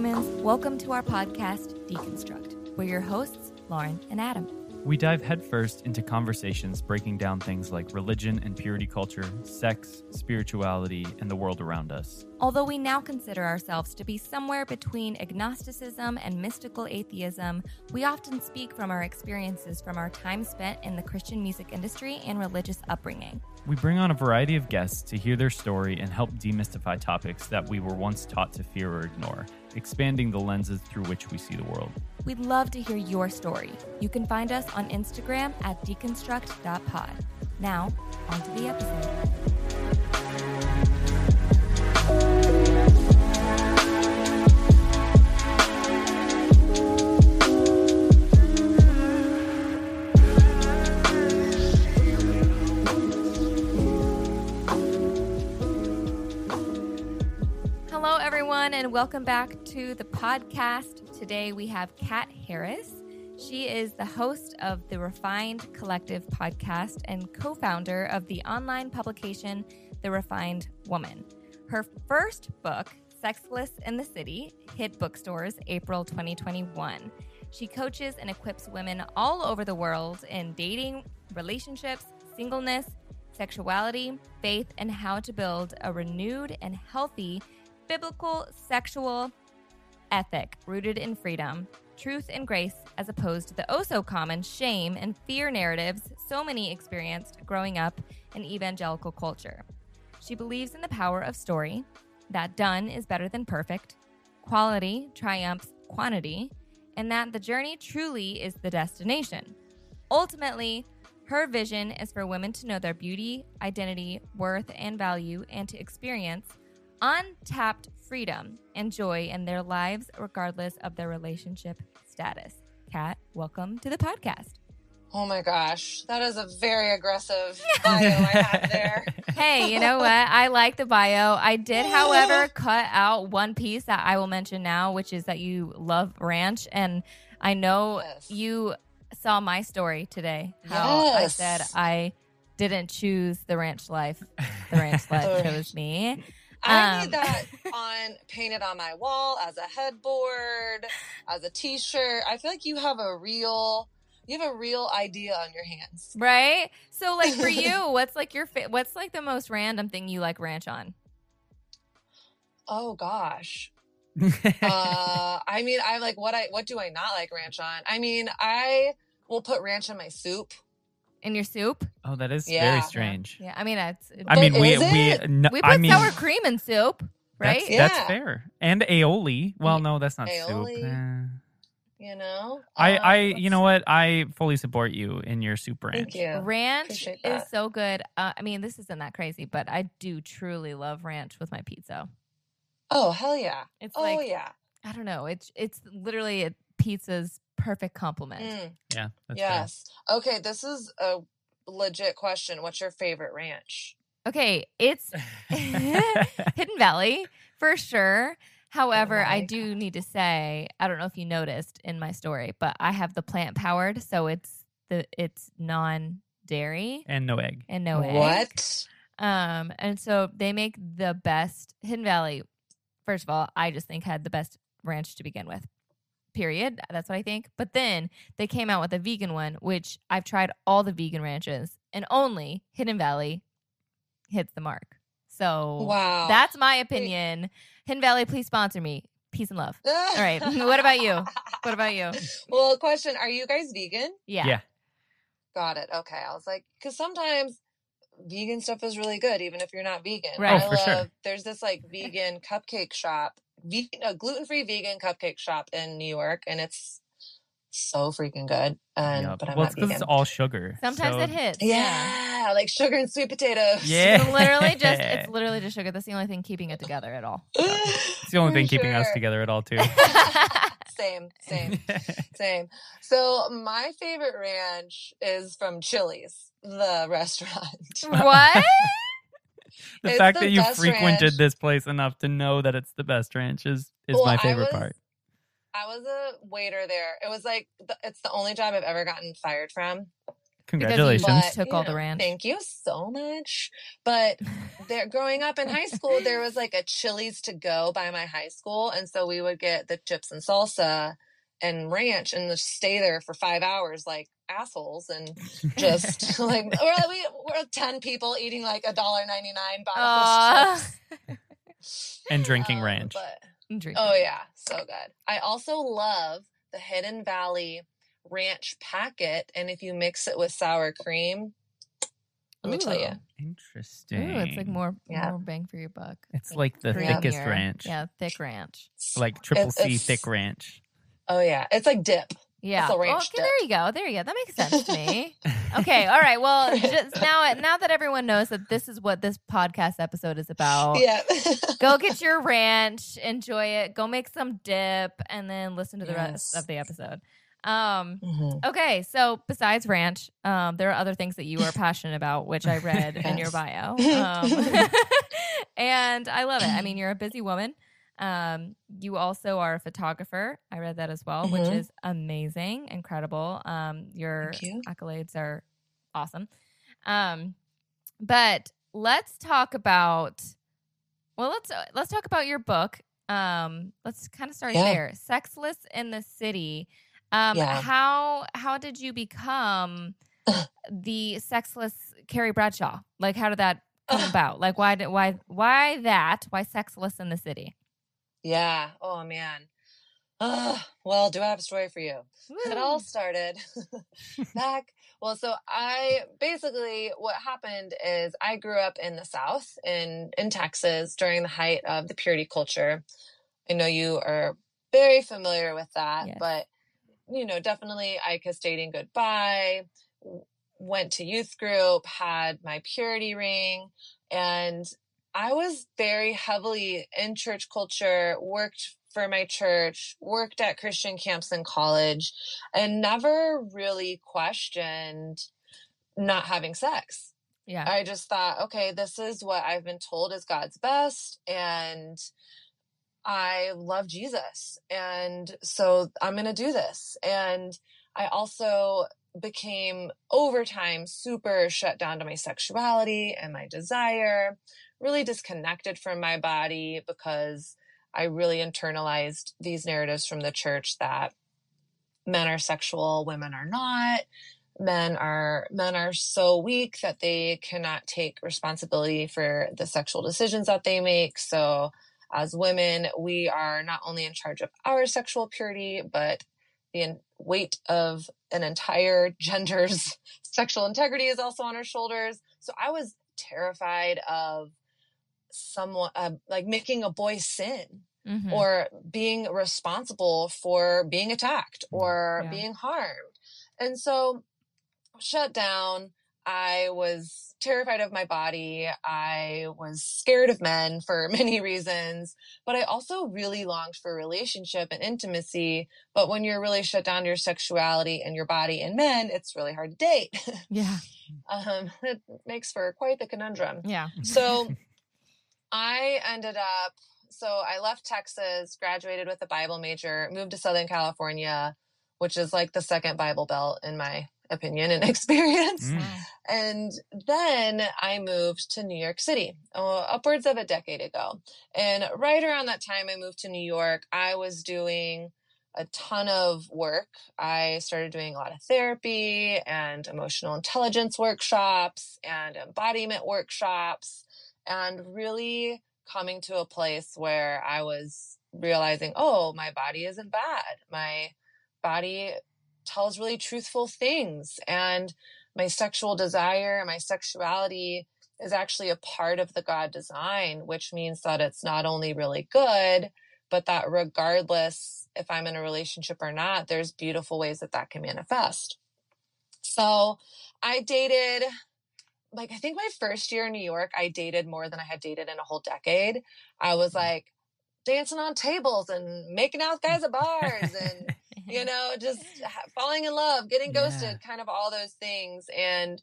humans, welcome to our podcast, Deconstruct. We're your hosts, Lauren and Adam. We dive headfirst into conversations breaking down things like religion and purity culture, sex, spirituality, and the world around us. Although we now consider ourselves to be somewhere between agnosticism and mystical atheism, we often speak from our experiences from our time spent in the Christian music industry and religious upbringing. We bring on a variety of guests to hear their story and help demystify topics that we were once taught to fear or ignore, expanding the lenses through which we see the world. We'd love to hear your story. You can find us on Instagram at deconstruct.pod. Now, on to the episode. Hello, everyone, and welcome back to the podcast. Today we have Kat Harris. She is the host of the Refined Collective podcast and co founder of the online publication The Refined Woman. Her first book, Sexless in the City, hit bookstores April 2021. She coaches and equips women all over the world in dating, relationships, singleness, sexuality, faith, and how to build a renewed and healthy biblical sexual ethic rooted in freedom, truth, and grace, as opposed to the oh so common shame and fear narratives so many experienced growing up in evangelical culture. She believes in the power of story, that done is better than perfect, quality triumphs quantity, and that the journey truly is the destination. Ultimately, her vision is for women to know their beauty, identity, worth, and value, and to experience untapped freedom and joy in their lives, regardless of their relationship status. Kat, welcome to the podcast. Oh my gosh, that is a very aggressive bio I have there. Hey, you know what? I like the bio. I did, however, cut out one piece that I will mention now, which is that you love ranch. And I know Yes. you saw my story today. How I said I didn't choose the ranch life, the ranch life chose me. I Um, need that on painted on my wall as a headboard, as a T-shirt. I feel like you have a real, you have a real idea on your hands. Right? So, like for you, what's like your fa- what's like the most random thing you like ranch on? Oh gosh. Uh, I mean, I like what I what do I not like ranch on? I mean, I will put ranch in my soup. In your soup? oh, that is Yeah. very strange. Yeah, I mean, it's, I mean, we is we no, we put I mean, sour cream in soup, right? That's, Yeah. that's fair. And aioli. Well, no, that's not Aioli. soup. Eh. You know, I, Um, I, you know what? I fully support you in your soup ranch. Thank you. Ranch is so good. Uh, I mean, this isn't that crazy, but I do truly love ranch with my pizza. Oh hell yeah! It's Oh like yeah! I don't know. It's it's literally a pizza's perfect complement. Mm, Yeah, that's yes. Okay, this is a legit question. What's your favorite ranch? Okay, it's. Hidden Valley for sure. However, I Valley, do need to say, I don't know if you noticed in my story, but I have the plant powered, so it's the it's non dairy and no egg. and no egg. What? Um, and so they make the best Hidden Valley. First of all, I just think had the best ranch to begin with. Period. That's what I think. But then they came out with a vegan one, which I've tried all the vegan ranches, and only Hidden Valley hits the mark. So Wow. that's my opinion. Hidden Valley, please sponsor me. Peace and love. All right. what about you? What about you? Well, question: Are you guys vegan? Yeah. Yeah. Got it. Okay. I was like, because sometimes vegan stuff is really good, even if you're not vegan. Right. Oh, I Oh, for sure. love- There's this like vegan cupcake shop, vegan, a gluten-free vegan cupcake shop in New York, and it's so freaking good. And Yup. but I'm well, not it's because vegan. it's all sugar. Sometimes so- it hits. yeah, like sugar and sweet potatoes. Yeah. It's literally just it's literally just sugar. That's the only thing keeping it together at all. It's the only For thing keeping us together at all, too. Same, same, same. So my favorite ranch is from Chili's, the restaurant. what? The It's fact the that you frequented ranch. this place enough to know that it's the best ranch is, is Well, my I favorite was- part. I was a waiter there. It was like the, it's the only job I've ever gotten fired from. Congratulations. Because But, took all you the ranch. Thank you so much. But there, growing up in high school, there was like a Chili's to go by my high school, and so we would get the chips and salsa and ranch and just stay there for five hours like assholes and just like we're, we, we're 10 people eating like a dollar 99 bottle Aw. And drinking Um, ranch. but Drink. Oh yeah, so good. I also love the Hidden Valley ranch packet, and if you mix it with sour cream, let me tell you, Interesting. Ooh, it's like more Yeah. more bang for your buck. It's like the Yeah. thickest creamier. ranch. Yeah, thick ranch. Like triple It's- C it's- thick ranch. Oh yeah, it's like dip. Yeah. okay, there you go. There you go. That makes sense to me. okay. All right. Well, just now now that everyone knows that this is what this podcast episode is about, Yeah. go get your ranch, enjoy it, go make some dip, and then listen to the rest of the episode. Um, Mhm. okay, so besides ranch, um, there are other things that you are passionate about, which I read in your bio. Um, and I love it. I mean, you're a busy woman. Um, you also are a photographer. I read that as well, which Mhm. is amazing, incredible. Um, your you. accolades are awesome. Um, but let's talk about well, let's uh, let's talk about your book. Um, let's kind of start Yeah. there. Sexless in the City. Um, Yeah. how how did you become the sexless Carrie Bradshaw? Like, how did that come about? Like, why did why why that? Why sexless in the city? Yeah. Oh man. Ugh. well, do I have a story for you? It all started back. Well, so I basically what happened is I grew up in the South in in Texas during the height of the purity culture. I know you are very familiar with that, Yes. but you know, definitely I kissed dating goodbye, went to youth group, had my purity ring, and I was very heavily in church culture, worked for my church, worked at Christian camps in college, and never really questioned not having sex. yeah, I just thought, okay, this is what I've been told is God's best. And I love Jesus. And so I'm going to do this. And I also became over time super shut down to my sexuality and my desire, really disconnected from my body because I really internalized these narratives from the church that men are sexual, women are not. Men are men are so weak that they cannot take responsibility for the sexual decisions that they make. So as women we are not only in charge of our sexual purity but the weight of an entire gender's sexual integrity is also on our shoulders. So i was terrified of someone uh, like making a boy sin Mhm. or being responsible for being attacked or Yeah. being harmed. And so shut down. I was terrified of my body. I was scared of men for many reasons, but I also really longed for relationship and intimacy. But when you're really shut down to your sexuality and your body and men, it's really hard to date. yeah, um, it makes for quite the conundrum. yeah. So I ended up, so I left Texas, graduated with a Bible major, moved to Southern California, which is like the second Bible belt in my opinion and experience. Mm. And then I moved to New York City uh, upwards of a decade ago. And right around that time I moved to New York, I was doing a ton of work. I started doing a lot of therapy and emotional intelligence workshops and embodiment workshops and really coming to a place where I was realizing, oh, my body isn't bad. My body tells really truthful things and my sexual desire, my sexuality is actually a part of the God design, which means that it's not only really good, but that regardless if I'm in a relationship or not, there's beautiful ways that that can manifest. So I dated, like, I think my first year in New York, I dated more than I had dated in a whole decade. I was mm. like dancing on tables and making out with guys at bars and you know, just falling in love, getting Yeah. ghosted, kind of all those things. And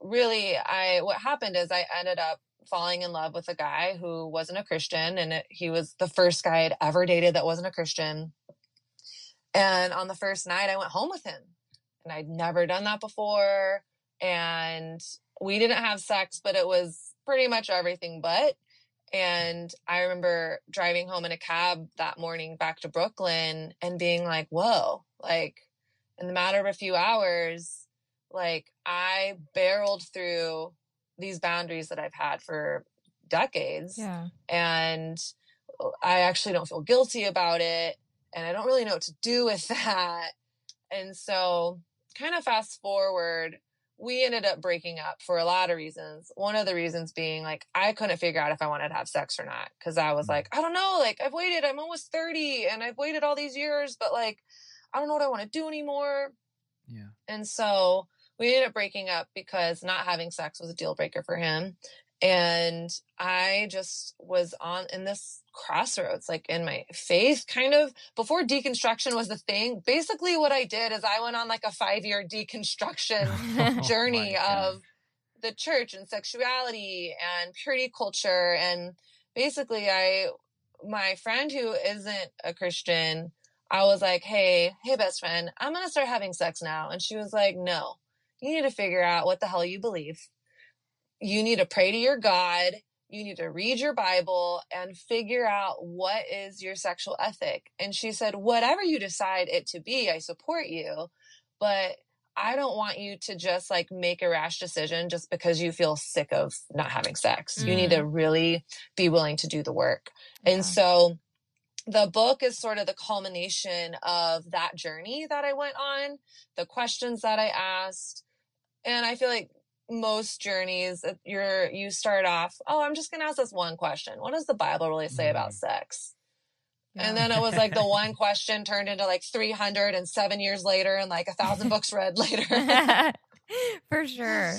really, I what happened is I ended up falling in love with a guy who wasn't a Christian, and it, he was the first guy I'd ever dated that wasn't a Christian. And on the first night, I went home with him, and I'd never done that before. and we didn't have sex, but it was pretty much everything but. And I remember driving home in a cab that morning back to Brooklyn and being like, whoa, like in the matter of a few hours, like I barreled through these boundaries that I've had for decades. Yeah. And oh, I actually don't feel guilty about it. And I don't really know what to do with that. And so, kind of fast forward, we ended up breaking up for a lot of reasons. One of the reasons being like I couldn't figure out if I wanted to have sex or not because I was mm. like, I don't know, like I've waited, I'm almost 30 and I've waited all these years, but like I don't know what I want to do anymore. Yeah. And so we ended up breaking up because not having sex was a deal breaker for him and i just was on in this crossroads like in my faith kind of before deconstruction was the thing. Basically what i did is i went on like a five year deconstruction oh journey oh of the church and sexuality and purity culture and basically i my friend who isn't a christian i was like hey hey best friend i'm gonna start having sex now and she was like no you need to figure out what the hell you believe you need to pray to your God. You need to read your Bible and figure out what is your sexual ethic. And she said, whatever you decide it to be, I support you. But I don't want you to just like make a rash decision just because you feel sick of not having sex. Mm. You need to mm. really be willing to do the work. Yeah. And so the book is sort of the culmination of that journey that I went on, the questions that I asked. And I feel like most journeys you're you start off oh i'm just going to ask this one question what does the bible really say about mm-hmm. sex yeah. and then it was like the one question turned into like 300 and seven years later and like a thousand books read later for sure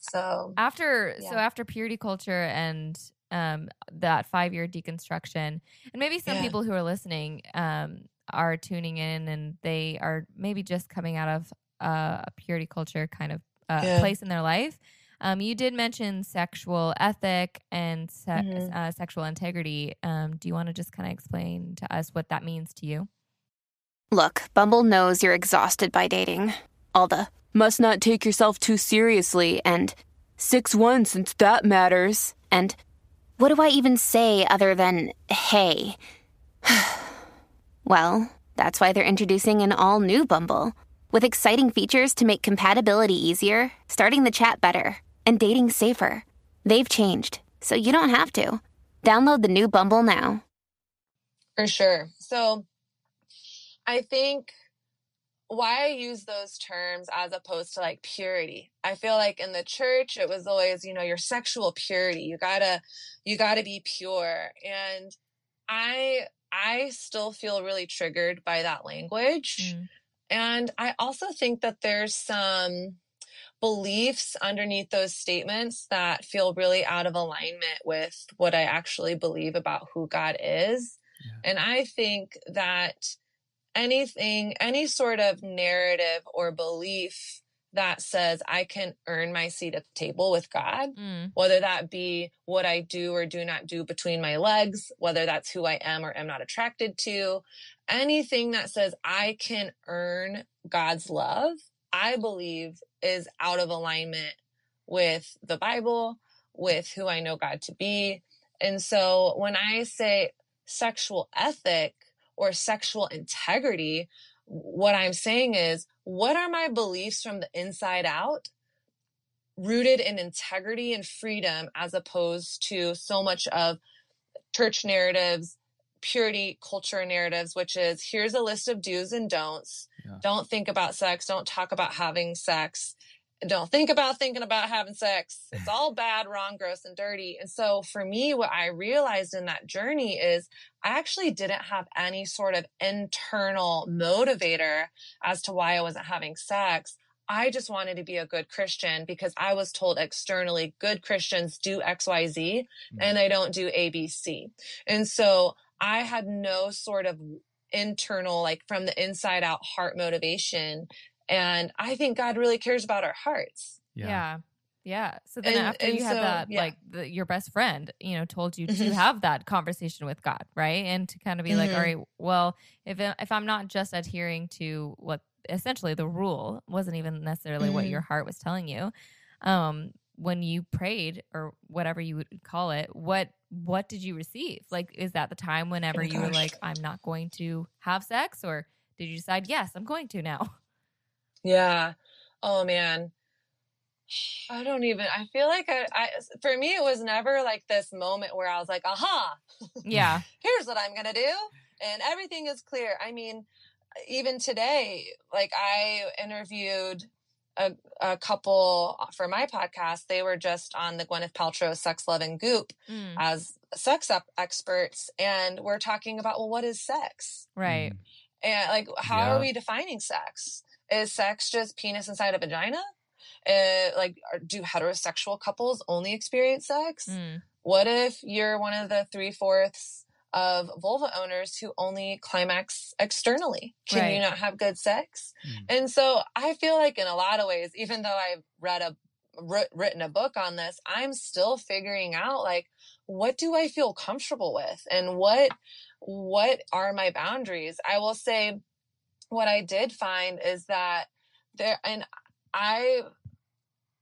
so after yeah. so after purity culture and um that five year deconstruction and maybe some yeah. people who are listening um are tuning in and they are maybe just coming out of uh, a purity culture kind of uh, yeah. place in their life. Um, you did mention sexual ethic and se- mm-hmm. uh, sexual integrity. Um, do you want to just kind of explain to us what that means to you? Look, Bumble knows you're exhausted by dating. All the must not take yourself too seriously and 6 1 since that matters. And what do I even say other than hey? well, that's why they're introducing an all new Bumble. With exciting features to make compatibility easier, starting the chat better, and dating safer. They've changed, so you don't have to. Download the new Bumble now. For sure. So I think why I use those terms as opposed to like purity. I feel like in the church it was always, you know, your sexual purity. You got to you got to be pure. And I I still feel really triggered by that language. Mm. And I also think that there's some beliefs underneath those statements that feel really out of alignment with what I actually believe about who God is. Yeah. And I think that anything, any sort of narrative or belief that says I can earn my seat at the table with God, mm. whether that be what I do or do not do between my legs, whether that's who I am or am not attracted to, anything that says I can earn God's love, I believe is out of alignment with the Bible, with who I know God to be. And so when I say sexual ethic or sexual integrity, what I'm saying is, what are my beliefs from the inside out? Rooted in integrity and freedom, as opposed to so much of church narratives, purity culture narratives, which is here's a list of do's and don'ts. Yeah. Don't think about sex. Don't talk about having sex don't think about thinking about having sex. It's all bad, wrong, gross, and dirty. And so for me, what I realized in that journey is I actually didn't have any sort of internal motivator as to why I wasn't having sex. I just wanted to be a good Christian because I was told externally good Christians do XYZ mm-hmm. and they don't do ABC. And so I had no sort of internal, like from the inside out heart motivation and I think God really cares about our hearts. Yeah. Yeah. yeah. So then and, after and you so, had that, yeah. like the, your best friend, you know, told you mm-hmm. to have that conversation with God, right? And to kind of be mm-hmm. like, all right, well, if if I'm not just adhering to what essentially the rule wasn't even necessarily what Mhm. your heart was telling you. Um, when you prayed or whatever you would call it, what what did you receive? Like, is that the time whenever Oh, you were like, I'm not going to have sex, or did you decide, yes, I'm going to now? Yeah. Oh man. I don't even I feel like I, I for me it was never like this moment where I was like, aha, yeah, here's what I'm gonna do. And everything is clear. I mean, even today, like I interviewed a, a couple for my podcast. They were just on the Gwyneth Paltrow Sex, Love, and Goop Mm, as sex up experts. And we're talking about, well, what is sex? right. And like, how Yeah. are we defining sex? Is sex just penis inside a vagina? Uh, like, are, do heterosexual couples only experience sex? Mm, What if you're one of the three fourths of vulva owners who only climax externally? Can Right. you not have good sex? Mm. And so I feel like in a lot of ways, even though I've read a written a book on this, I'm still figuring out like what do I feel comfortable with and what what are my boundaries? I will say what I did find is that there and I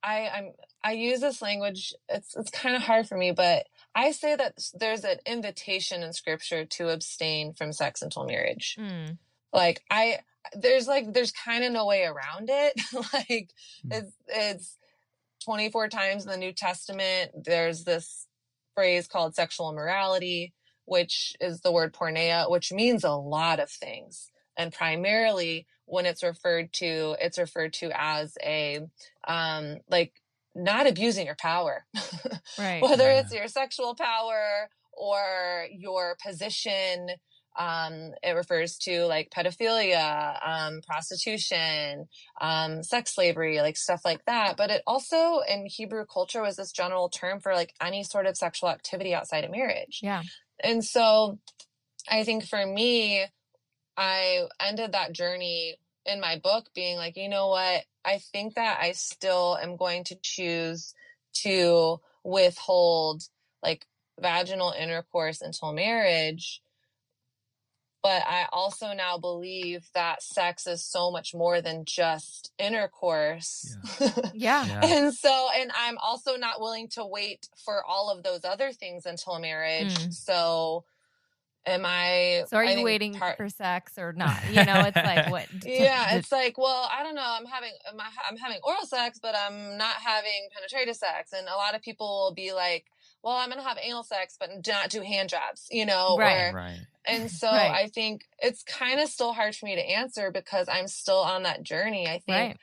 I I'm I use this language it's it's kind of hard for me but I say that there's an invitation in scripture to abstain from sex until marriage. mm, Like I there's like there's kind of no way around it. like Hmm. it's it's 24 times in the New Testament there's this phrase called sexual immorality which is the word porneia which means a lot of things and primarily when it's referred to it's referred to as a um like not abusing your power right. whether Yeah. it's your sexual power or your position um it refers to like pedophilia um prostitution um sex slavery like stuff like that but it also in hebrew culture was this general term for like any sort of sexual activity outside of marriage yeah. and so I think for me, I ended that journey in my book being like, you know what? I think that I still am going to choose to withhold like vaginal intercourse until marriage. But I also now believe that sex is so much more than just intercourse. Yeah. Yeah. And so, and I'm also not willing to wait for all of those other things until marriage. Mm. So, am I? So are I you waiting part- for sex or not? You know, it's like what? yeah, it's like, well, I don't know. I'm having am I, I'm having oral sex, but I'm not having penetrative sex, and a lot of people will be like, "Well, I'm gonna have anal sex, but not do hand jobs," you know, Right. or Right. and so Right. I think it's kind of still hard for me to answer because I'm still on that journey. I think Right.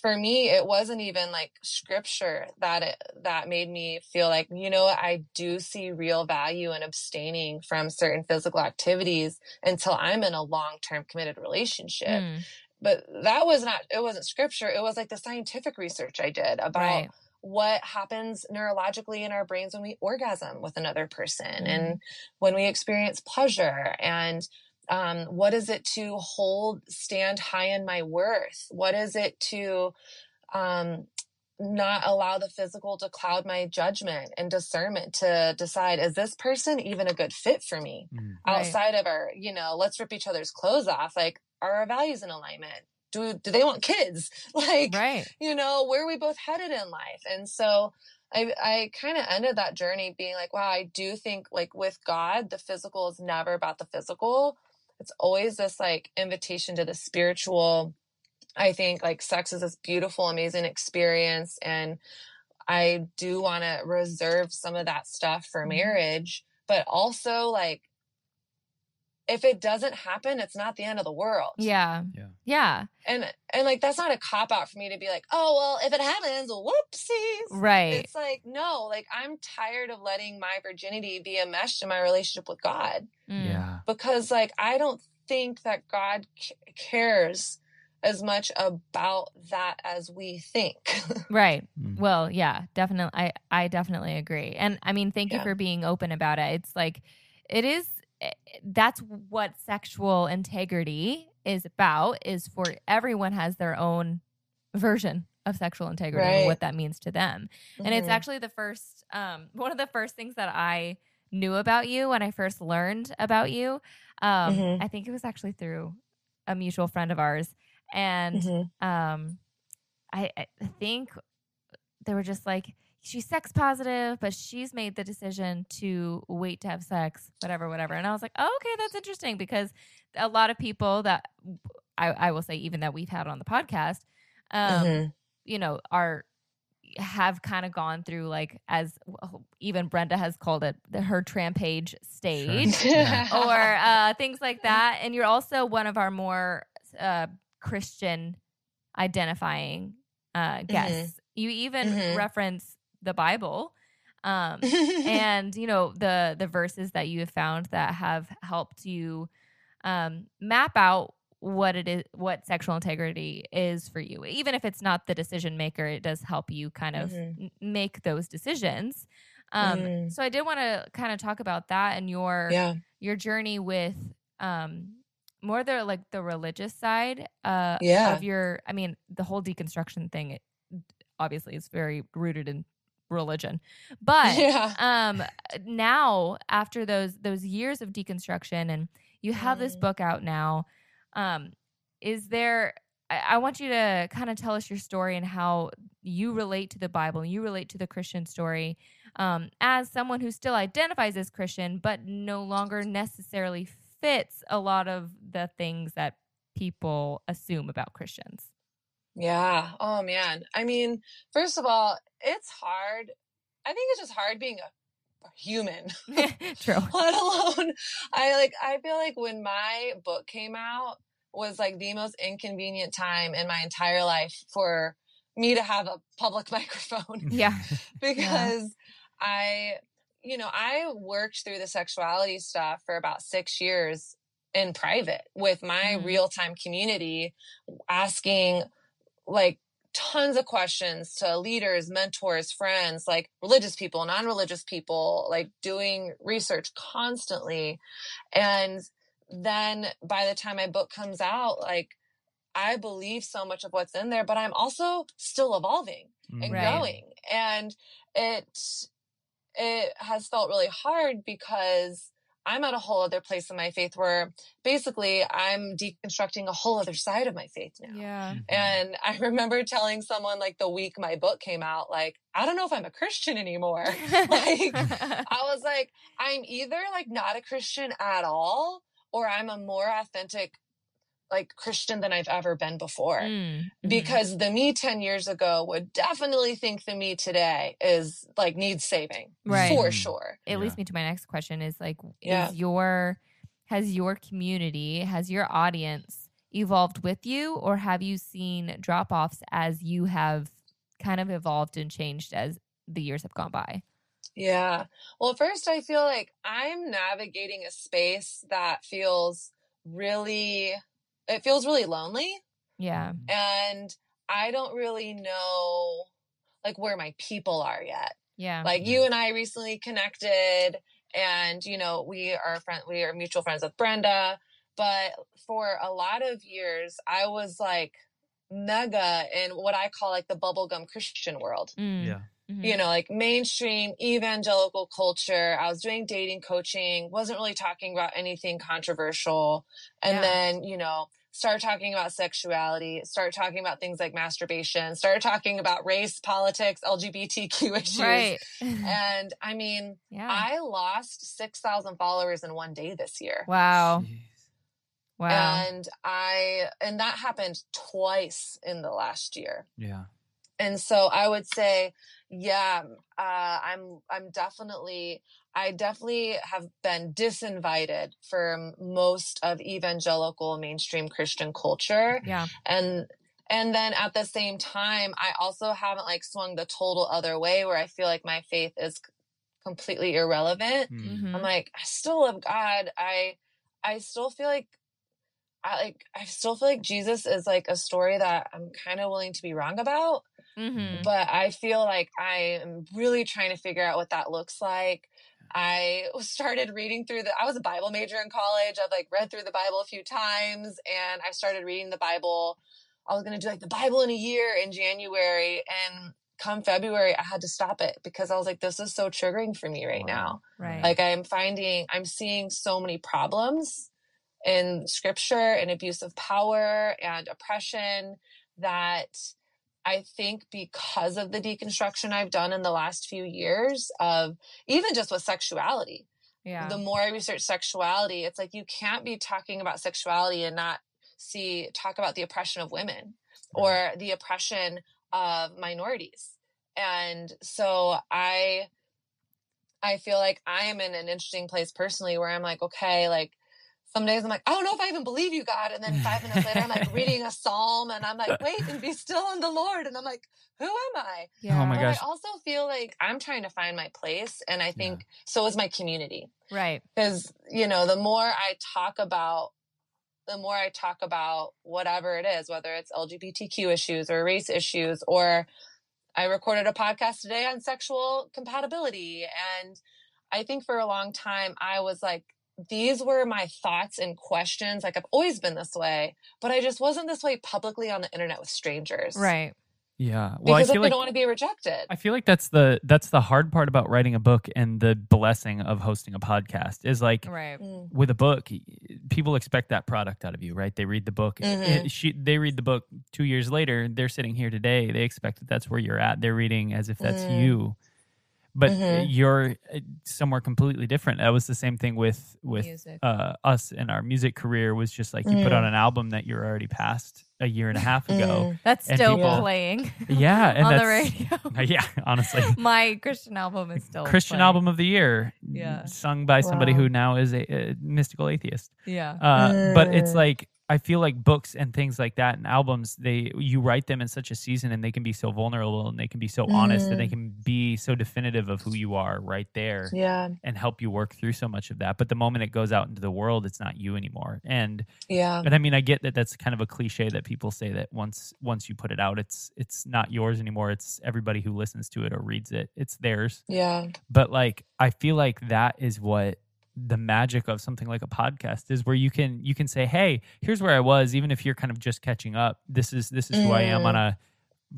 For me it wasn't even like scripture that it that made me feel like you know I do see real value in abstaining from certain physical activities until I'm in a long-term committed relationship. Mm, But that was not it wasn't scripture. It was like the scientific research I did about right. what happens neurologically in our brains when we orgasm with another person Mm-hmm. and when we experience pleasure and um, what is it to hold stand high in my worth what is it to um, not allow the physical to cloud my judgment and discernment to decide is this person even a good fit for me Mm. Right. outside of our you know let's rip each other's clothes off like are our values in alignment do do they want kids like Right. you know where are we both headed in life and so i i kind of ended that journey being like wow i do think like with god the physical is never about the physical it's always this like invitation to the spiritual i think like sex is this beautiful amazing experience and i do want to reserve some of that stuff for Mhm. marriage but also like if it doesn't happen it's not the end of the world Yeah. Yeah. Yeah. and and like that's not a cop out for me to be like oh well if it happens whoopsies Right. it's like no like i'm tired of letting my virginity be enmeshed in my relationship with god Mm, Yeah. Because like i don't think that god c- cares as much about that as we think Right. Mm. Well, yeah, definitely. I, I definitely agree. And I mean, thank you for being open about it. It's like, it is, eh, that's what sexual integrity is about, is for everyone has their own version of sexual integrity and what that means to them. And it's Mhm. actually the first, um, one of the first things that I knew about you when I first learned about you. Um, Mhm. I think it was actually through a mutual friend of ours. and Mhm. um, I, I think they were just like she's sex positive, but she's made the decision to wait to have sex, whatever, whatever. And I was like, oh, okay, that's interesting because a lot of people that I, I will say even that we've had on the podcast, um, Mhm. you know, are have kind of gone through like as even Brenda has called it the, her trampage stage Sure. Yeah. or uh, things like that. And you're also one of our more uh, Christian identifying uh, guests. You even Mhm. reference the Bible. Um, and you know the the verses that you have found that have helped you um, map out what it is what sexual integrity is for you even if it's not the decision maker it does help you kind of Mhm. n- make those decisions um, Mm. so i did want to kind of talk about that and your yeah. your journey with um more the like the religious side uh Yeah. of your i mean the whole deconstruction thing it obviously is very rooted in religion but yeah. um now after those those years of deconstruction and you have this Mm. book out now um is there I, I want you to kind of tell us your story and how you relate to the bible you relate to the christian story um, as someone who still identifies as christian but no longer necessarily fits a lot of the things that people assume about christians Yeah. Oh man. I mean, first of all, it's hard. I think it's just hard being a, a human. true let alone I like I feel like when my book came out was like the most inconvenient time in my entire life for me to have a public microphone yeah because I you know, I worked through the sexuality stuff for about 6 years in private with my Mhm. real-time community asking like tons of questions to leaders, mentors, friends, like religious people, non-religious people, like doing research constantly. And then by the time my book comes out, like I believe so much of what's in there, but I'm also still evolving and mm-hmm. Right. growing. And it it has felt really hard because I'm at a whole other place in my faith where basically I'm deconstructing a whole other side of my faith now. yeah mm-hmm. And I remember telling someone like the week my book came out, like, I don't know if I'm a Christian anymore. like, I was like, I'm either like not a Christian at all, or I'm a more authentic like Christian than I've ever been before. Mm, mhm. Because the me 10 years ago would definitely think the me today is like needs saving Right. for Mhm. sure. it Yeah. leads me to my next question is like Yeah. your has your community has your audience evolved with you or have you seen drop-offs as you have kind of evolved and changed as the years have gone by Yeah. Well, first, I feel like I'm navigating a space that feels really, it feels really lonely. yeah And I don't really know like where my people are yet. yeah Like you and I recently connected and you know, we are friend we are mutual friends with Brenda, but for a lot of years I was like mega in what I call like the bubblegum Christian world Mm, Yeah. Mhm. you know, like mainstream evangelical culture. I was doing dating coaching, wasn't really talking about anything controversial. And Yeah. then, you know, start talking about sexuality, start talking about things like masturbation, start talking about race, politics, LGBTQ issues. right And I mean, yeah I lost 6,000 followers in one day this year. wow Jeez. wow And I, and that happened twice in the last year. Yeah. and so i would say yeah uh, i'm i'm definitely i definitely have been disinvited from most of evangelical mainstream christian culture yeah and and then at the same time i also haven't like swung the total other way where i feel like my faith is completely irrelevant Mm. Mhm. i'm like i still love god i i still feel like I like I still feel like Jesus is like a story that I'm kind of willing to be wrong about Mhm. but I feel like I am really trying to figure out what that looks like. I started reading through the, I was a Bible major in college. I've like read through the Bible a few times and I started reading the Bible. I was going to do like the Bible in a year in January. And come February, I had to stop it because I was like, this is so triggering for me right Wow. now. right Like I'm finding, I'm seeing so many problems in scripture and abuse of power and oppression that I think because of the deconstruction I've done in the last few years of even just with sexuality. Yeah. The more I research sexuality, it's like you can't be talking about sexuality and not see talk about the oppression of women or the oppression of minorities. And so I I feel like I am in an interesting place personally where I'm like, okay, like some days I'm like, I don't know if I even believe you, God. And then five minutes later, I'm like reading a psalm and I'm like, wait and be still in the Lord. And I'm like, who am I? Yeah. Oh my but gosh. I also feel like I'm trying to find my place. And I think so is my community. Right. Because, you know, the more I talk about, the more I talk about whatever it is, whether it's LGBTQ issues or race issues, or I recorded a podcast today on sexual compatibility. And I think for a long time, I was like, these were my thoughts and questions. Like I've always been this way, but I just wasn't this way publicly on the internet with strangers. Right. Yeah. Well, I Because feel if they like don't want to be rejected. I feel like that's the that's the hard part about writing a book and the blessing of hosting a podcast is like Right. Mm, with a book, people expect that product out of you, right? They read the book. Mhm. It- she, they read the book two years later. They're sitting here today. They expect that that's where you're at. They're reading as if that's Mm. you, but Mhm. you're uh, somewhere completely different. That was the same thing with with uh, us in our music career. Was just like you put Mm. on an album that you're already past a year and a half ago. mm, That's And still people- playing Yeah, and on the radio. yeah, honestly. My Christian album is still Christian playing. album of the year, Yeah. sung by somebody who now is a, a mystical atheist. Yeah. Uh, But it's Mm. like I feel like books and things like that and albums, they you write them in such a season and they can be so vulnerable and they can be so honest and they Mm. can be so definitive of who you are right there yeah. and help you work through so much of that. But the moment it goes out into the world, it's not you anymore. And Yeah. and I mean, I get that that's kind of a cliche that people say that once once you put it out, it's it's not yours anymore. It's everybody who listens to it or reads it. It's theirs Yeah. but like i feel like that is what the magic of something like a podcast is where you can you can say hey here's where i was even if you're kind of just catching up this is this is who i am Mm. on a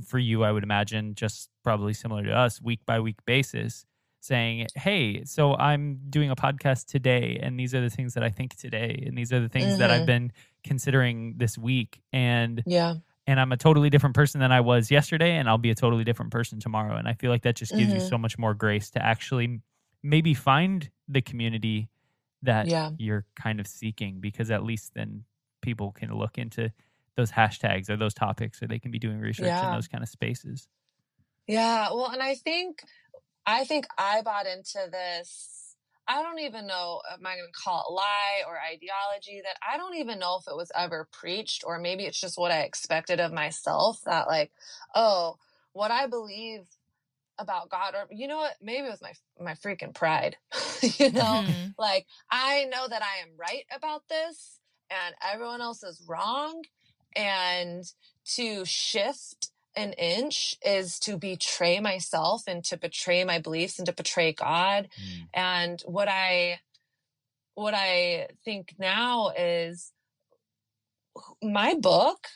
for you i would imagine just probably similar to us week by week basis saying hey so i'm doing a podcast today and these are the things that i think today and these are the things that i've Mhm. been considering this week and Yeah. and I'm a totally different person than I was yesterday, and I'll be a totally different person tomorrow. And I feel like that just gives you Mhm. so much more grace to actually maybe find the community that Yeah. you're kind of seeking, because at least then people can look into those hashtags or those topics, or they can be doing research in those kind of spaces. Yeah, well, and I think I think I bought into this. I don't even know am I going to call it lie or ideology that I don't even know if it was ever preached or maybe it's just what I expected of myself that like, oh, what I believe about God or you know what, maybe it was my my freaking pride. you know, Mhm. like I know that I am right about this and everyone else is wrong and to shift an inch is to betray myself and to betray my beliefs and to betray God and what I what I think now is my book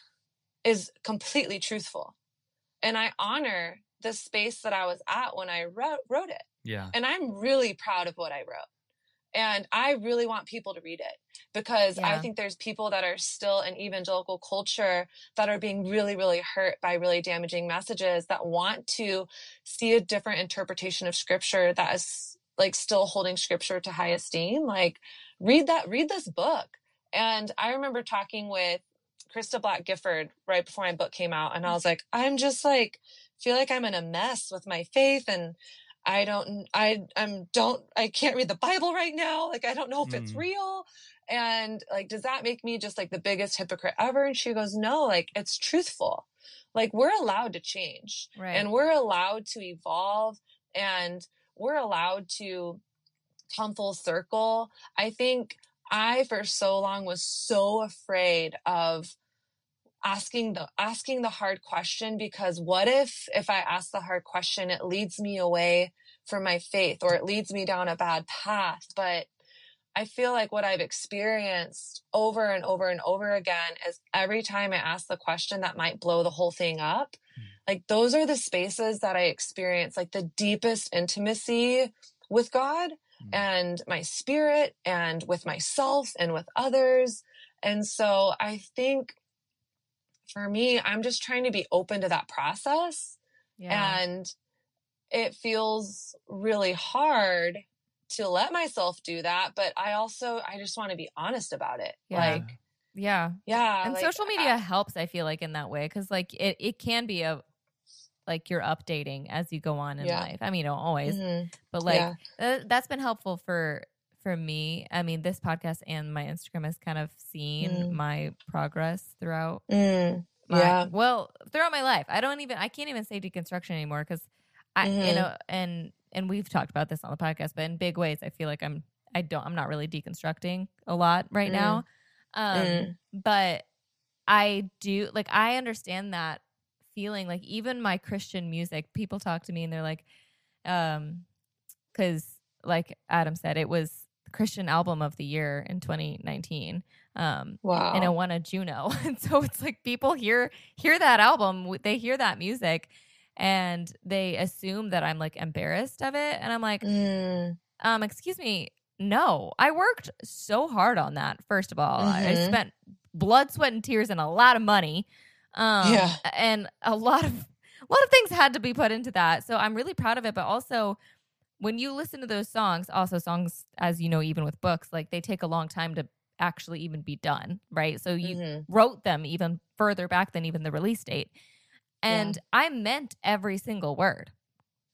is completely truthful and I honor the space that I was at when I wrote, wrote it Yeah. and I'm really proud of what I wrote. And I really want people to read it because I think there's people that are still in evangelical culture that are being really, really hurt by really damaging messages that want to see a different interpretation of scripture that is like still holding scripture to high esteem. Like, read that, read this book. And I remember talking with Christa Black Gifford right before my book came out, and I was like, I'm just like, feel like I'm in a mess with my faith and I don't I I'm don't I can't read the Bible right now. Like I don't know if it's Mm. real. And like does that make me just like the biggest hypocrite ever? And she goes, "No, like it's truthful. Like we're allowed to change Right. and we're allowed to evolve and we're allowed to come full circle. I think I for so long was so afraid of asking the asking the hard question because what if if I ask the hard question it leads me away from my faith or it leads me down a bad path but I feel like what I've experienced over and over and over again is every time I ask the question that might blow the whole thing up like those are the spaces that I experience like the deepest intimacy with God Mm. and my spirit and with myself and with others. And so I think for me, I'm just trying to be open to that process. Yeah. And it feels really hard to let myself do that. But I also, I just want to be honest about it. Yeah. Like, yeah. yeah. and like, social media I- helps i feel like in that way because like it, it can be a like you're updating as you go on in Yeah. life i mean you don't always Mhm. but like Yeah. uh, that's been helpful for for me i mean this podcast and my instagram has kind of seen Mm. my progress throughout Mm, my yeah. well throughout my life i don't even i can't even say deconstruction anymore because i you Mhm. know and and we've talked about this on the podcast but in big ways i feel like i'm i don't i'm not really deconstructing a lot right Mm. now um Mm. but i do like i understand that feeling like even my christian music people talk to me and they're like um because like adam said it was christian album of the year in 2019 um Wow. and it won a Juno. And so it's like people hear hear that album, they hear that music, and they assume that I'm like embarrassed of it. And I'm like, Mm, um, excuse me, no, I worked so hard on that. First of all, I I spent blood, sweat, and tears and a lot of money. Um, Yeah. and a lot of a lot of things had to be put into that. So I'm really proud of it. But also, when you listen to those songs, also songs, as you know, even with books, like they take a long time to actually even be done, right? So you mhm. wrote them even further back than even the release date. And I meant every single word.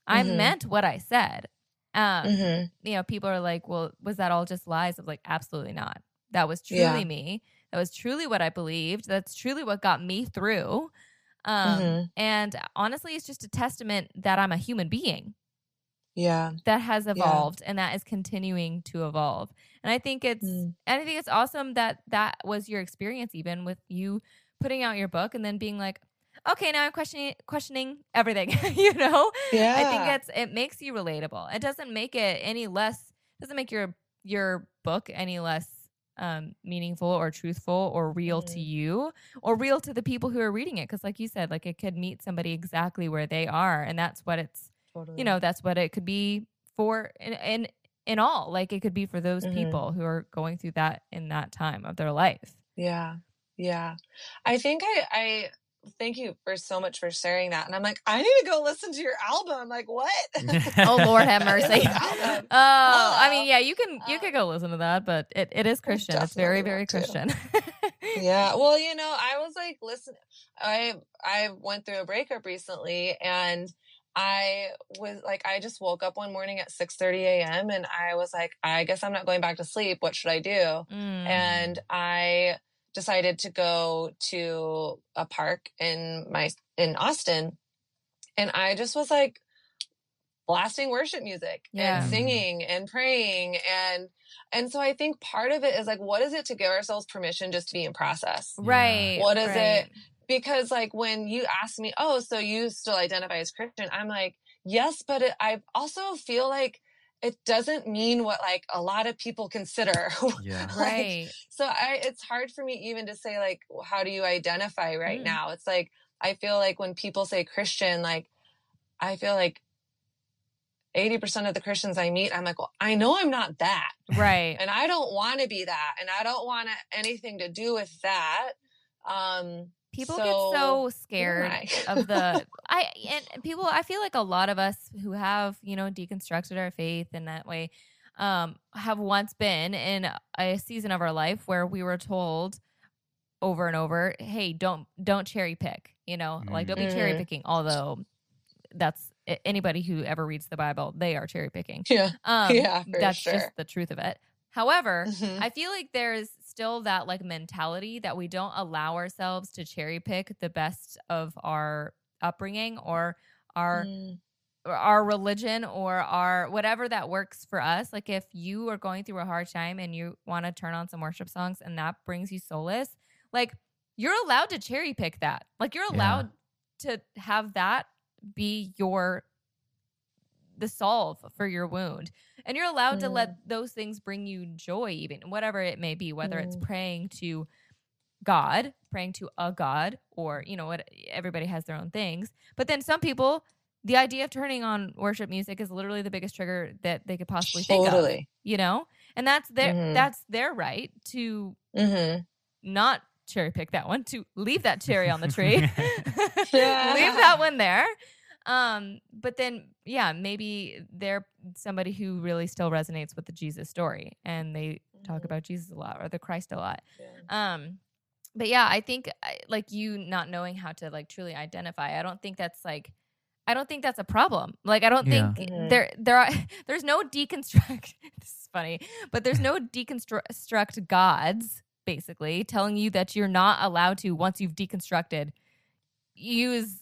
I Mhm. meant what I said. Um, Mhm. you know, people are like, well, was that all just lies? I'm like, absolutely not. That was truly Yeah. me. That was truly what I believed. That's truly what got me through. Um, Mhm. And honestly, it's just a testament that I'm a human being Yeah. that has evolved and that is continuing to evolve. And I think it's Mm. and I think it's awesome that that was your experience even with you putting out your book and then being like, okay, now I'm questioning questioning everything, you know? Yeah. I think it's it makes you relatable. It doesn't make it any less doesn't make your your book any less um meaningful or truthful or real to Mhm. you or real to the people who are reading it because like you said like it could meet somebody exactly where they are and that's what it's totally. you know that's what it could be for in in, in all like it could be for those Mhm. people who are going through that in that time of their life Yeah. Yeah. I think I, I thank you for so much for sharing that. And I'm like, I need to go listen to your album. Like, what? oh lord have mercy oh i mean yeah you can you Oh. could go listen to that but it, it is christian it's very very christian yeah. Well, you know, I was like, listen, I, I went through a breakup recently and I was like, I just woke up one morning at 6 30 a.m. and I was like, I guess I'm not going back to sleep. What should I do? Mm. and I decided to go to a park in my in Austin and I just was like blasting worship music Yeah. and singing and praying and and so I think part of it is like what is it to give ourselves permission just to be in process right What is right. it? Because like when you ask me oh so you still identify as Christian I'm like yes but it, I also feel like it doesn't mean what like a lot of people consider Yeah. Like, right so I it's hard for me even to say like how do you identify right Mm. now? It's like I feel like when people say Christian, like I feel like 80% of the Christians I meet, I'm like, well, I know I'm not that. right And I don't want to be that. And I don't want anything to do with that. Um people so, get so scared of the i and people i feel like a lot of us who have you know deconstructed our faith in that way um have once been in a season of our life where we were told over and over hey don't don't cherry pick you know like don't be cherry Mhm. picking although that's anybody who ever reads the bible they are cherry picking yeah. um Yeah, that's sure. just the truth of it however Mhm. I feel like there's still that like mentality that we don't allow ourselves to cherry pick the best of our upbringing or our Mm, or our religion or our whatever that works for us. Like if you are going through a hard time and you want to turn on some worship songs and that brings you solace, like you're allowed to cherry pick that. Like you're Yeah. allowed to have that be your the solve for your wound. And you're allowed to let those things bring you joy even whatever it may be, whether it's Mm. praying to God, praying to a God or, you know, what everybody has their own things. But then some people the idea of turning on worship music is literally the biggest trigger that they could possibly think of. You know, and that's their Mhm. that's their right to Mm-hmm. not cherry pick that one to leave that cherry on the tree leave that one there um but then yeah maybe they're somebody who really still resonates with the jesus story and they talk Mhm. about jesus a lot or the christ a lot Yeah. um but yeah i think like you not knowing how to like truly identify i don't think that's like i don't think that's a problem like i don't Yeah. think Mhm. there there are there's no deconstruct this is funny but there's no deconstruct gods basically telling you that you're not allowed to once you've deconstructed use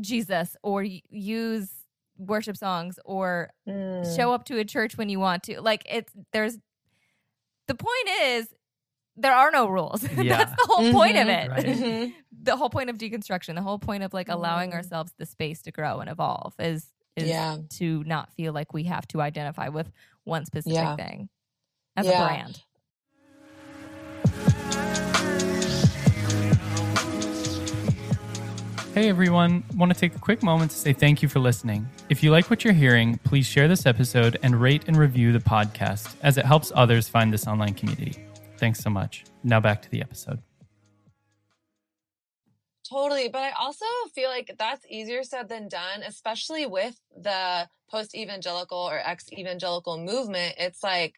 jesus or use worship songs or Mm. show up to a church when you want to. Like it's there's the point is there are no rules. Yeah. That's the whole point of Mhm. it. Right. Mhm. the whole point of deconstruction, the whole point of like allowing Mm. ourselves the space to grow and evolve is is Yeah. to not feel like we have to identify with one specific Yeah. thing as Yeah. a brand. Hey everyone, want to take a quick moment to say thank you for listening. If you like what you're hearing, please share this episode and rate and review the podcast as it helps others find this online community. Thanks so much. Now back to the episode. Totally. But I also feel like that's easier said than done, especially with the post evangelical or ex evangelical movement. It's like,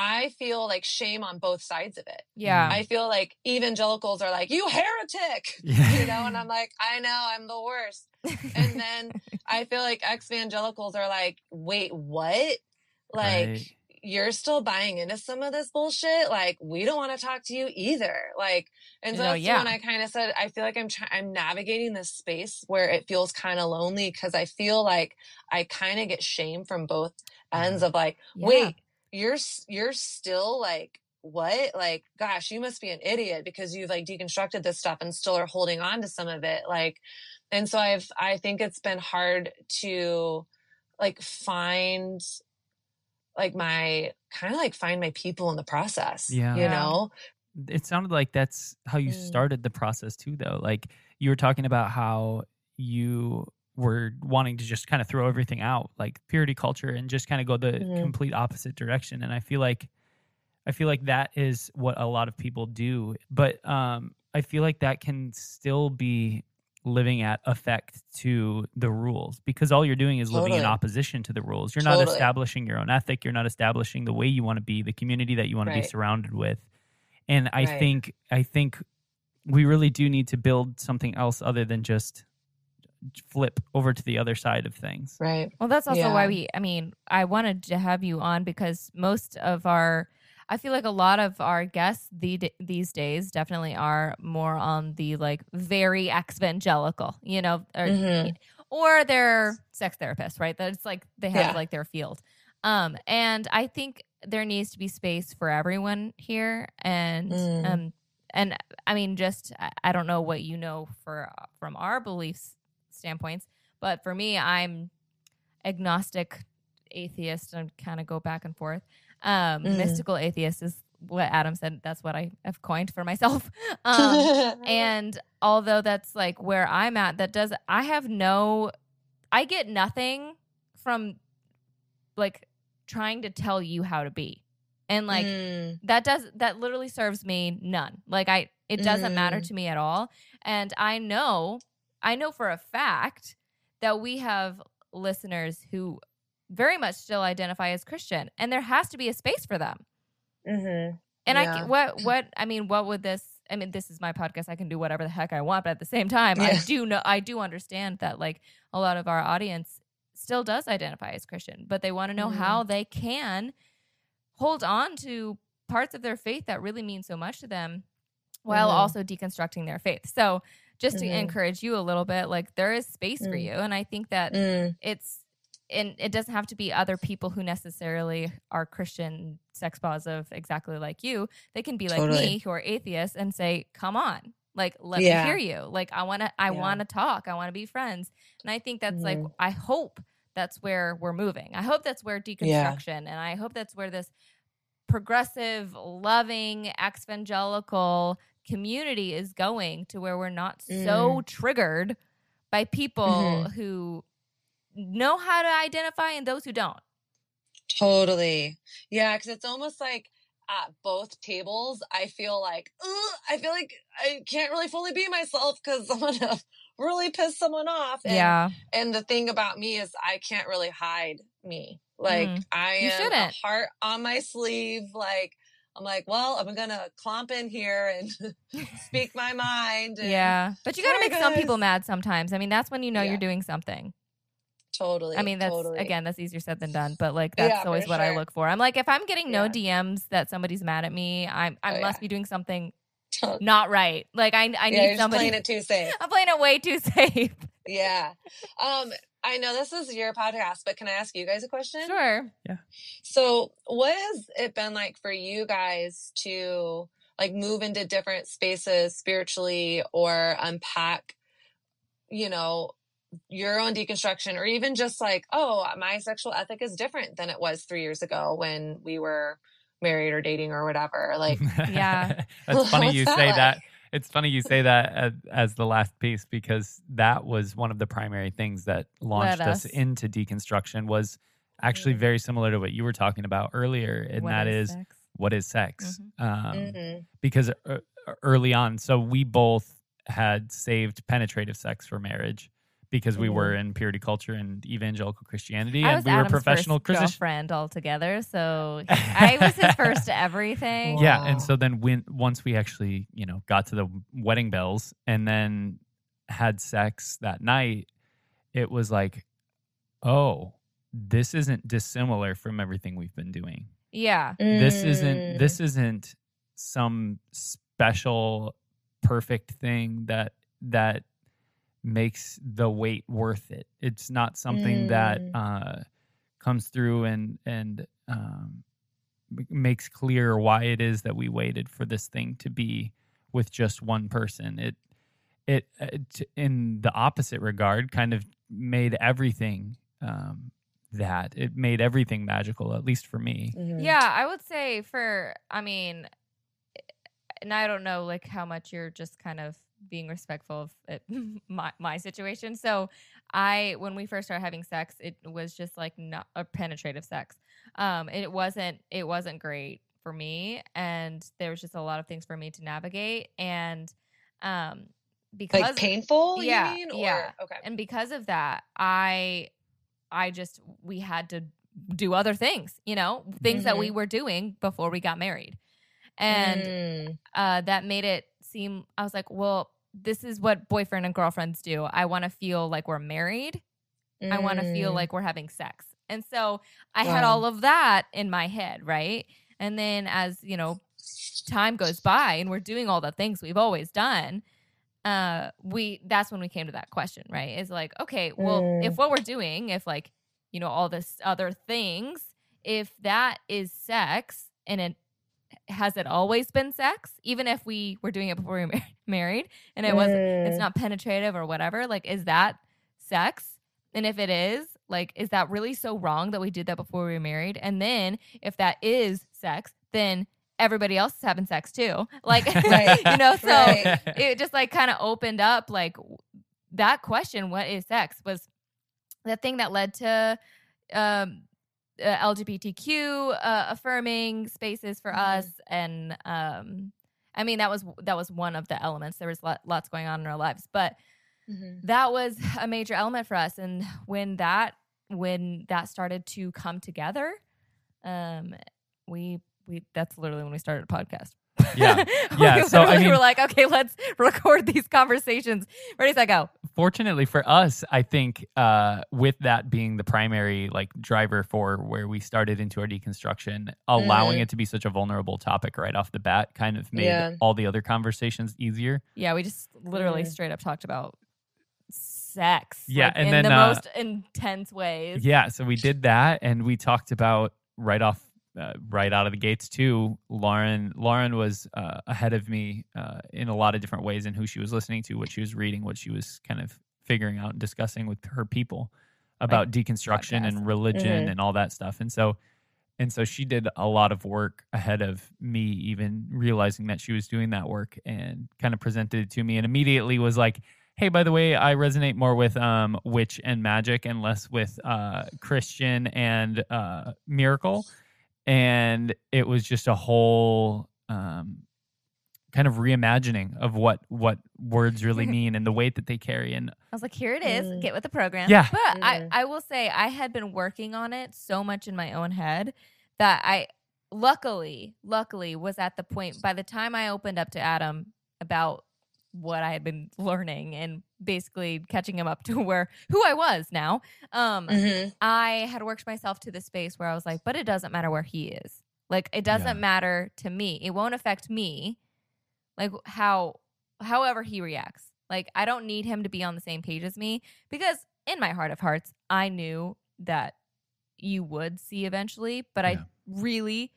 I feel like shame on both sides of it. Yeah. I feel like evangelicals are like, you heretic, Yeah. you know, and I'm like, I know, I'm the worst. And then I feel like ex evangelicals are like, wait, what? Like, Right. you're still buying into some of this bullshit. Like, we don't want to talk to you either. Like, and so No, that's yeah. when I kind of said, I feel like I'm trying, I'm navigating this space where it feels kind of lonely because I feel like I kind of get shame from both ends of like, Yeah. wait, you're, you're still like, what? Like, gosh, you must be an idiot because you've like deconstructed this stuff and still are holding on to some of it. Like, and so I've, I think it's been hard to like find like my kind of like find my people in the process. Yeah. You know? it sounded like that's how you Mm. started the process too though like you were talking about how you were wanting to just kind of throw everything out like purity culture and just kind of go the Mhm. complete opposite direction and i feel like i feel like that is what a lot of people do but um i feel like that can still be living at effect to the rules because all you're doing is living in opposition to the rules you're not establishing your own ethic you're not establishing the way you want to be the community that you want to be surrounded with and i Right. think i think we really do need to build something else other than just flip over to the other side of things Right. Well, that's also why we, I mean, I wanted to have you on because most of our, I feel like a lot of our guests the, these days definitely are more on the like very evangelical, you know, or, Mhm. or they're sex therapists, right? That it's like they have Yeah. like their field. Um, and I think there needs to be space for everyone here. And, Mm. um, and I mean, just, I- I don't know what you know for, from our beliefs standpoints, but for me, I'm agnostic atheist and kind of go back and forth. Um, Mm. Mystical atheist is what Adam said. That's what I have coined for myself. Um, and although that's like where I'm at, that does, I have no, I get nothing from like trying to tell you how to be. And like, Mm. that does that literally serves me none like i it doesn't matter Mm. to me at all and i know i know for a fact that we have listeners who very much still identify as christian and there has to be a space for them Mhm. and i Yeah. ca- what what i mean what would this i mean this is my podcast i can do whatever the heck i want but at the same time i do know i do understand that like a lot of our audience still does identify as christian but they want to know Mhm. how they can hold on to parts of their faith that really mean so much to them while Mhm. also deconstructing their faith so just to Mhm. encourage you a little bit like there is space for Mm. you and i think that Mm. it's and it doesn't have to be other people who necessarily are Christian sex positive exactly like you. They can be like Totally. me who are atheists and say, "Come on, like let Yeah. me hear you. Like I want to I Yeah. want to talk. I want to be friends." And I think that's like Mhm. I hope that's where we're moving. I hope that's where deconstruction and I hope that's where this progressive, loving, evangelical community is going to where we're not so Mm. triggered by people Mhm. who know how to identify and those who don't. Totally. Yeah, because it's almost like at both tables, I feel like, I feel like I can't really fully be myself because I'm gonna really piss someone off. And, yeah. And the thing about me is I can't really hide me. Like Mm. I am a heart on my sleeve. Like I'm like, well, I'm gonna clomp in here and speak my mind. Yeah. But you got to Sorry, make some people mad sometimes. I mean, that's when you know Yeah. you're doing something. Totally. I mean, that's totally. again, that's easier said than done, but like that's for always what I look for. I'm like, if I'm getting no Yeah. DMs that somebody's mad at me, I'm I Oh, must yeah. be doing something not right. Like I I yeah, need somebody. playing it too safe. I'm playing it way too safe. Yeah. Um, I know this is your podcast, but can I ask you guys a question? Sure. Yeah. So, what has it been like for you guys to like move into different spaces spiritually or unpack, you know, your own deconstruction or even just like, oh, my sexual ethic is different than it was 3 years ago when we were married or dating or whatever. Like, Yeah. That's funny you that say like? that. It's funny you say that as, as the last piece because that was one of the primary things that launched us us. into deconstruction was actually Mm. very similar to what you were talking about earlier, and What that is sex? what is sex. Um, mhm. Because uh, early on, so we both had saved penetrative sex for marriage because we were in purity culture and evangelical Christianity, I and we were professional Christian. girlfriend altogether, so I was his first to everything. Yeah, Wow. and so then when once we actually, you know, got to the wedding bells and then had sex that night, it was like, oh, this isn't dissimilar from everything we've been doing. Yeah. This Mm. isn't this isn't some special perfect thing that that makes the wait worth it. It's not something that Mm. uh comes through and and um makes clear why it is that we waited for this thing to be with just one person. It it, uh, t- in the opposite regard kind of made everything um that it made everything magical at least for me. Mhm. Yeah, I would say for I mean and I don't know like how much you're just kind of being respectful of it, my my situation. So I when we first started having sex, it was just like not a penetrative sex. Um it wasn't it wasn't great for me and there was just a lot of things for me to navigate and um because Like painful, Yeah, you mean? Or, yeah. Okay. and because of that i i just we had to do other things you know things that we were doing before we got married and Mm. uh that made it seem i was like well this is what boyfriend and girlfriends do. I want to feel like we're married. I want to feel Mm. like we're having sex. And so i had all of that in my head right? And then as you know time goes by and we're doing all the things we've always done uh we that's when we came to that question right? Is like okay well Mm. if what we're doing if like you know all this other things if that is sex and it has it always been sex even if we were doing it before we were married and it wasn't it's Mm. not penetrative or whatever like is that sex and if it is like is that really so wrong that we did that before we were married and then if that is sex then everybody else is having sex too like Right. you know so Right. it just like kind of opened up like that question what is sex was the thing that led to um uh, lgbtq uh, affirming spaces for Mhm. us. And um i mean that was that was one of the elements. There was lot, lots going on in our lives. But Mhm. that was a major element for us. And when that when that started to come together um we we that's literally when we started a podcast Yeah. we Yeah, so, I literally mean- were like okay let's record these conversations ready set go Fortunately for us, I think uh, with that being the primary like driver for where we started into our deconstruction, allowing Mhm. it to be such a vulnerable topic right off the bat kind of made Yeah. all the other conversations easier. yeah we just literally Mhm. straight up talked about sex Yeah, like, and in then, the uh, most intense ways Yeah, so we did that, and we talked about right off, uh, right out of the gates too. Lauren, Lauren was uh, ahead of me uh, in a lot of different ways in who she was listening to, what she was reading, what she was kind of figuring out and discussing with her people about deconstruction podcast. and religion Mhm. and all that stuff. And so, and so she did a lot of work ahead of me even realizing that she was doing that work, and kind of presented it to me, and immediately was like hey, by the way, I resonate more with um, witch and magic and less with uh, Christian and uh, miracle. And it was just a whole um, kind of reimagining of what what words really mean and the weight that they carry. And I was like, here it is. Mm. Get with the program. Yeah. But I, Mm. I will say I had been working on it so much in my own head that I luckily, luckily was at the point by the time I opened up to Adam about what I had been learning and basically catching him up to where who I was now. Um Mhm. I had worked myself to the space where I was like, but it doesn't matter where he is. Like it doesn't Yeah. matter to me. It won't affect me. Like how however he reacts. Like I don't need him to be on the same page as me because in my heart of hearts, I knew that you would see eventually, but Yeah. I really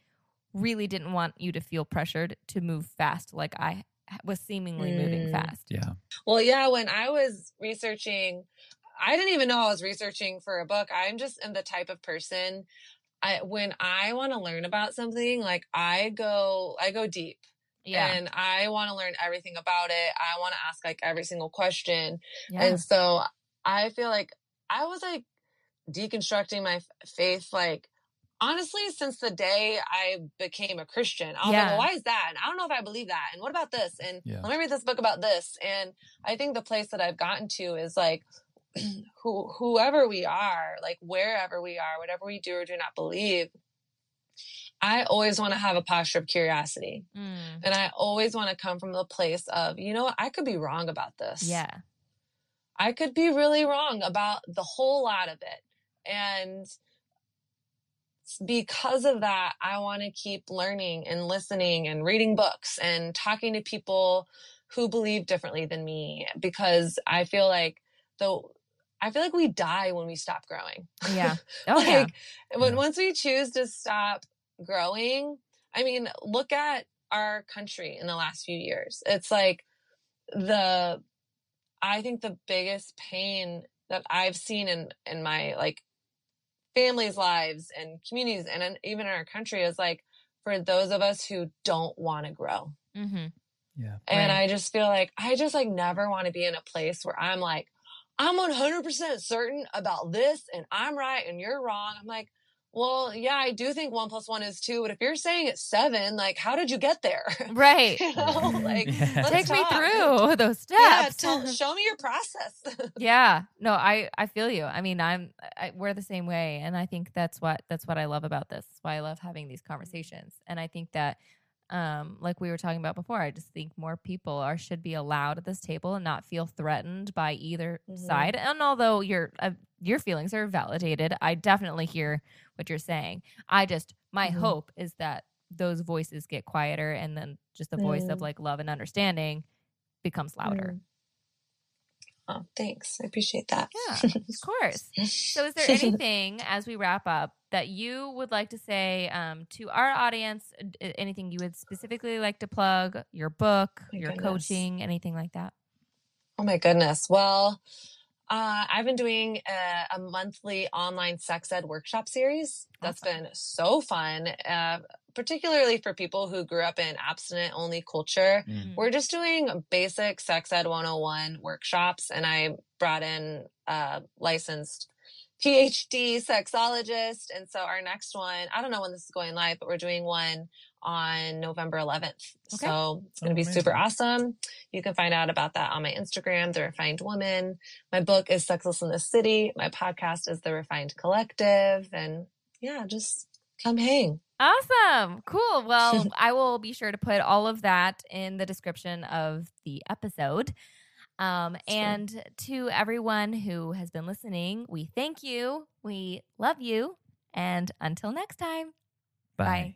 really didn't want you to feel pressured to move fast like I was seemingly moving Mm. fast. yeah, Well, yeah, when I was researching, I didn't even know I was researching for a book. I'm just am the type of person I when I want to learn about something, like I go I go deep. Yeah. And I want to learn everything about it. I want to ask like every single question. yeah. And so I feel like I was like deconstructing my f- faith like honestly since the day I became a Christian. I was like, Yeah. well, why is that? And I don't know if I believe that. And what about this? And Yeah. let me read this book about this. And I think the place that I've gotten to is like who whoever we are, like wherever we are, whatever we do or do not believe, I always want to have a posture of curiosity. Mm. And I always want to come from the place of, you know what, I could be wrong about this. Yeah. I could be really wrong about the whole lot of it. And because of that, I want to keep learning and listening and reading books and talking to people who believe differently than me because I feel like though I feel like we die when we stop growing. Yeah. Oh like yeah. when Yeah. once we choose to stop growing, I mean, look at our country in the last few years. It's like the I think the biggest pain that I've seen in in my like families' lives and communities and in, even in our country is like for those of us who don't want to grow. Mm-hmm. yeah, And Right. I just feel like I just like never want to be in a place where I'm like, I'm 100% certain about this and I'm right and you're wrong. I'm like, well, yeah, I do think one plus one is two, but if you're saying it's seven, like, how did you get there? Right. you know, like, Yeah. let's Take me through those Yeah, steps. tell, show me your process. yeah. No, I I feel you. I mean, I'm I, we're the same way, and I think that's what that's what I love about this. That's why I love having these mm-hmm. conversations, and I think that. Um, like we were talking about before, I just think more people are should be allowed at this table and not feel threatened by either Mhm. side. And although your uh, your feelings are validated, I definitely hear what you're saying. I just my Mhm. hope is that those voices get quieter, and then just the voice of Mm. like love and understanding becomes louder. Oh, thanks. I appreciate that. Yeah, of course. So, is there anything as we wrap up that you would like to say um, to our audience? uh, Anything you would specifically like to plug? Your book, My your goodness. coaching, anything like that? Oh my goodness. Well, uh, I've been doing a, a monthly online sex ed workshop series. That's Awesome. been so fun, uh, particularly for people who grew up in abstinent only culture. Mm. We're just doing basic sex ed 101 workshops, and I brought in a licensed PhD sexologist. And so our next one, I don't know when this is going live, but we're doing one on November 11th. Okay. So it's going Oh, to be super awesome. You can find out about that on my Instagram, The Refined Woman. My book is Sexless in the City. My podcast is The Refined Collective. And yeah, just come hang. Awesome. Cool. Well, I will be sure to put all of that in the description of the episode. Um, and to everyone who has been listening, we thank you. We love you. And until next time, Bye. bye.